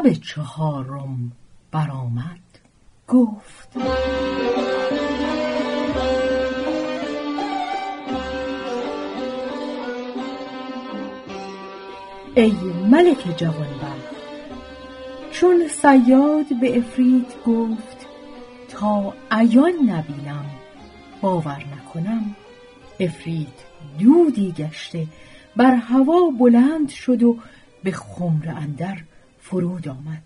شب چهارم برآمد. گفت ای ملک جوانبخت چون سیاد به افرید گفت تا عیان نبینم باور نکنم. افرید دودی گشته بر هوا بلند شد و به خمر اندر فرود آمد.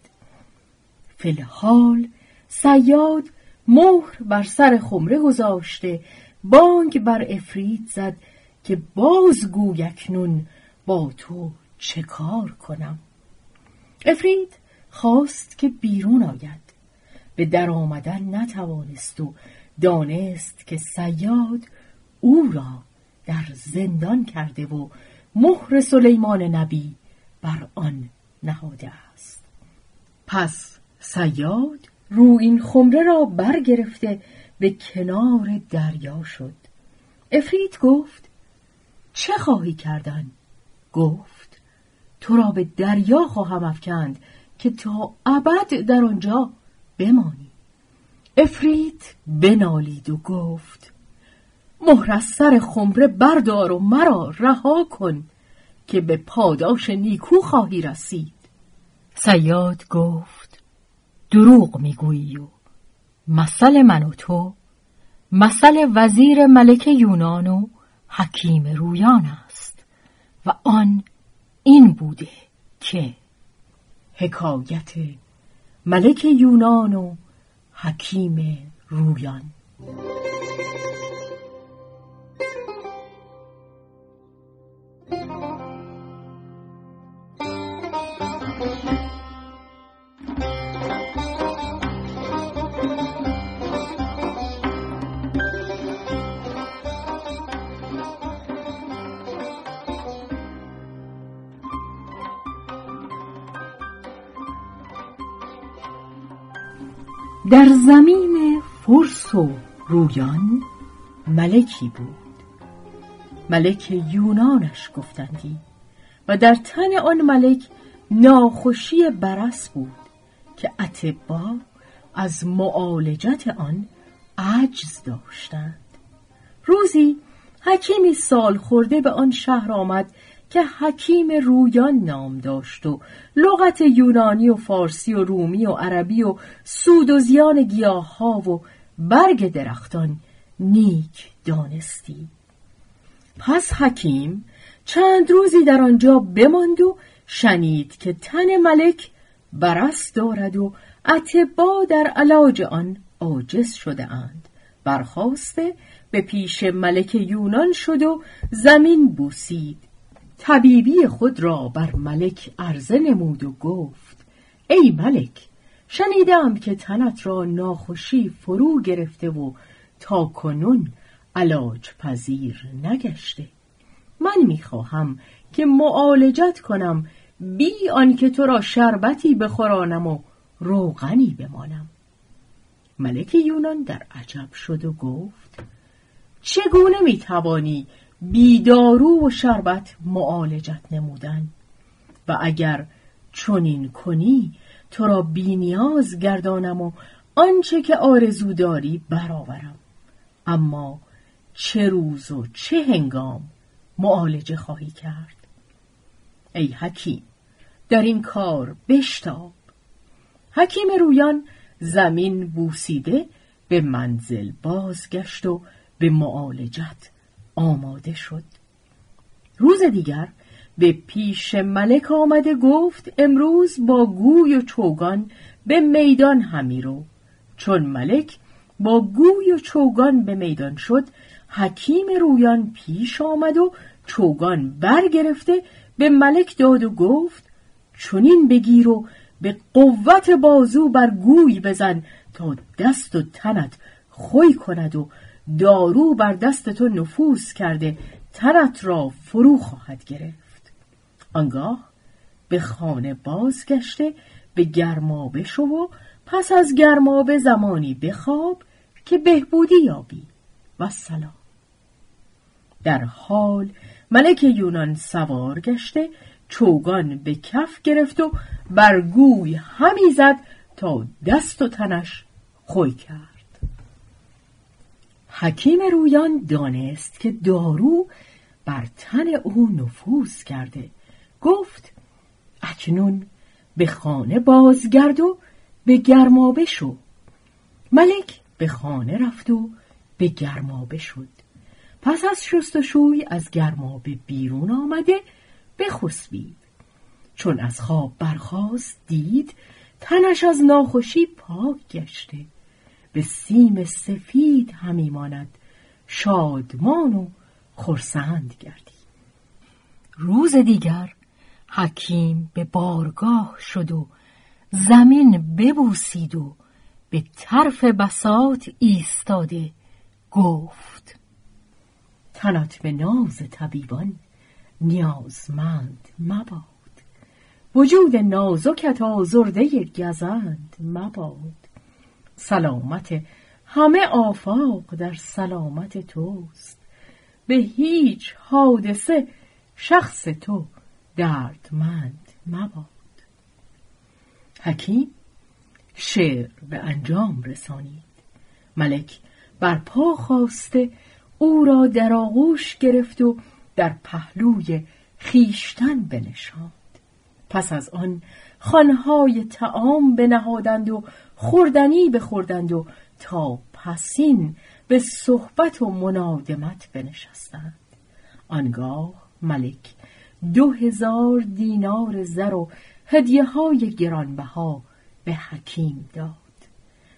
فلحال سیاد مهر بر سر خمره گذاشته بانگ بر افرید زد که باز گوی اکنون با تو چه کار کنم. افرید خواست که بیرون آید. به در آمدن نتوانست و دانست که سیاد او را در زندان کرده و مهر سلیمان نبی بر آن نهاده است. پس سیاد رو این خمره را برگرفته به کنار دریا شد. افرید گفت چه خواهی کردن؟ گفت تو را به دریا خواهم افکند که تا ابد در آنجا بمانی. افرید بنالید و گفت مهر از سر خمره بردار و مرا رها کن. که به پاداش نیکو خواهی رسید. سیاد گفت دروغ می‌گویی و مثل من و تو مثل وزیر ملک یونان و حکیم رویان است و آن این بوده که حکایت ملک یونان و حکیم رویان. در زمین فرس و رویان ملکی بود. ملک یونانش گفتندی و در تن آن ملک ناخوشی برس بود که اتبا از معالجت آن عجز داشتند. روزی حکیمی سال خورده به آن شهر آمد که حکیم رویان نام داشت و لغت یونانی و فارسی و رومی و عربی و سود و زیان گیاه و برگ درختان نیک دانستی. پس حکیم چند روزی در آنجا بماند و شنید که تن ملک برس دارد و اتبا در علاج آن عاجز شده اند. برخواسته به پیش ملک یونان شد و زمین بوسید. طبیبی خود را بر ملک عرضه نمود و گفت ای ملک شنیدم که تنت را ناخوشی فرو گرفته و تا کنون علاج پذیر نگشته. من می‌خواهم که معالجت کنم بی آنکه تو را شربتی بخورانم و روغنی بمانم. ملک یونان در عجب شد و گفت چگونه می‌توانی بیدارو و شربت معالجت نمودن. و اگر چنین کنی تو را بینیاز گردانم و آنچه که آرزو داری برآورم. اما چه روز و چه هنگام معالجه خواهی کرد. ای حکیم در این کار بشتاب. حکیم رویان زمین بوسیده به منزل بازگشت و به معالجت آماده شد. روز دیگر به پیش ملک آمده گفت امروز با گوی و چوگان به میدان همی رو. چون ملک با گوی و چوگان به میدان شد حکیم رویان پیش آمد و چوگان برگرفته به ملک داد و گفت چونین بگیر و به قوت بازو بر گوی بزن تا دست و تنت خوی کند و دارو بر دست تو نفوذ کرده تنت را فرو خواهد گرفت. آنگاه به خانه بازگشته به گرمابه شو و پس از گرمابه زمانی بخواب که بهبودی یابی. و سلام در حال ملک یونان سوار گشته چوگان به کف گرفت و بر گوی همی زد تا دست و تنش خوی کرد. حکیم رویان دانست که دارو بر تن او نفوذ کرده. گفت اکنون به خانه بازگرد و به گرمابه شو. ملک به خانه رفت و به گرمابه شد. پس از شست و شوی از گرمابه بیرون آمده بخسبید چون از خواب برخاست دید تنش از ناخوشی پاک گشته. به سیم سفید همی ماند. شادمان و خرسند گردی. روز دیگر حکیم به بارگاه شد و زمین ببوسید و به طرف بسات ایستاده گفت تنت به ناز طبیبان نیازمند مباد. وجود نازکت آزرده گزند مباد. سلامت همه آفاق در سلامت توست. به هیچ حادثه شخص تو دردمند مباد. حکیم شعر به انجام رسانید. ملک بر پا خواسته او را در آغوش گرفت و در پهلوی خیشتن بنشاند. پس از آن خانهای تعام بنهادند و خوردنی بخوردند و تا پسین به صحبت و منادمت بنشستند. آنگاه ملک دو هزار دینار زر و هدیه های گرانبها به حکیم داد.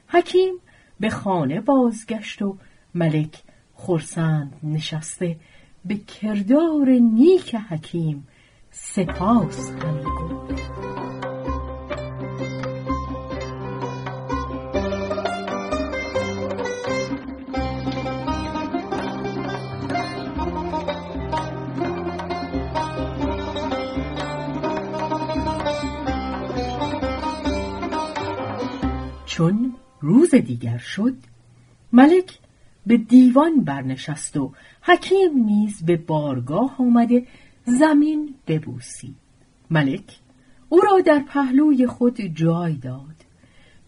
حکیم به خانه بازگشت و ملک خرسند نشسته به کردار نیک حکیم سپاس همی چون روز دیگر شد ملک به دیوان برنشست و حکیم نیز به بارگاه آمده زمین ببوسید. ملک او را در پهلوی خود جای داد.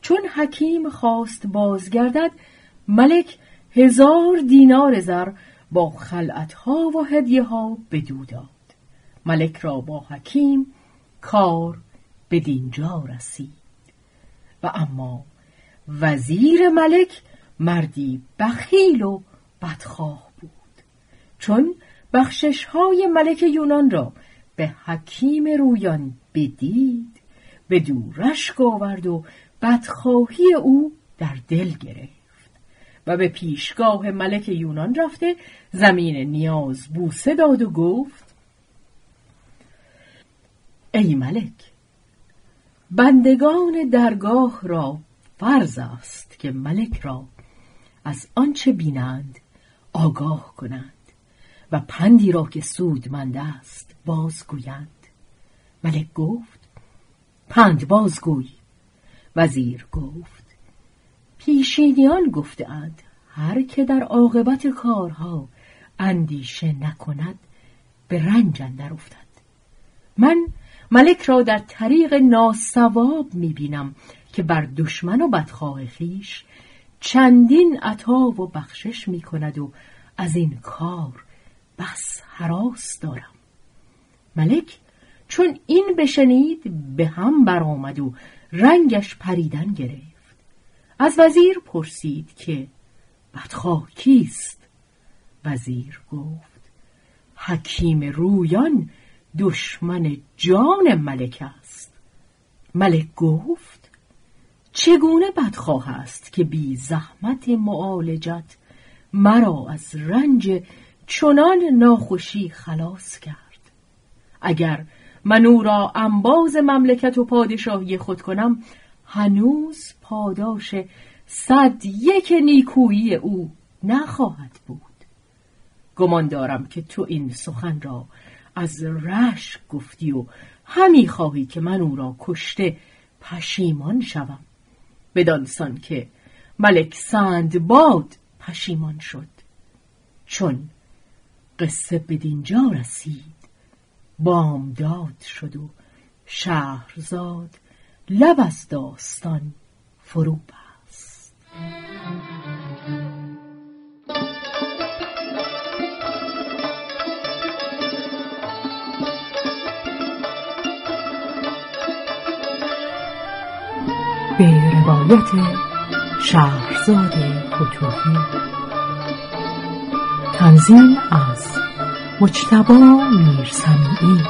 چون حکیم خواست بازگردد ملک هزار دینار زر با خلعتها و هدیه ها بدو داد. ملک را با حکیم کار به دینجا رسید. و اما وزیر ملک مردی بخیل و بدخواه بود. چون بخشش های ملک یونان را به حکیم رویان بدید به دو رشک آورد و بدخواهی او در دل گرفت و به پیشگاه ملک یونان رفته زمین نیاز بوسه داد و گفت ای ملک بندگان درگاه را فرض است که ملک را از آنچه بینند آگاه کنند و پندی را که سودمند است بازگویند. ملک گفت پند بازگوی. وزیر گفت پیشینیان گفتهاند هر که در عاقبت کارها اندیشه نکند به رنج اندر افتد. من ملک را در طریق ناسواب می‌بینم که بر دشمن و بدخواه خیش چندین عطا و بخشش می کند و از این کار بس حراس دارم. ملک چون این بشنید به هم برآمد و رنگش پریدن گرفت. از وزیر پرسید که بدخواه کیست؟ وزیر گفت حکیم رویان دشمن جان ملک است. ملک گفت چگونه بدخواه است که بی زحمت معالجت مرا از رنج چنان ناخوشی خلاص کرد؟ اگر من او را انباز مملکت و پادشاهی خود کنم هنوز پاداش صد یک نیکویی او نخواهد بود. گمان دارم که تو این سخن را از رش گفتی و همی خواهی که من او را کشته پشیمان شوم. بدانسان که ملک سندباد پشیمان شد. چون قصه بدینجا رسید بامداد شد و شهرزاد لب از داستان فرو روایت شهرزاد فتوحی. تنظیم از مجتبا میرسمی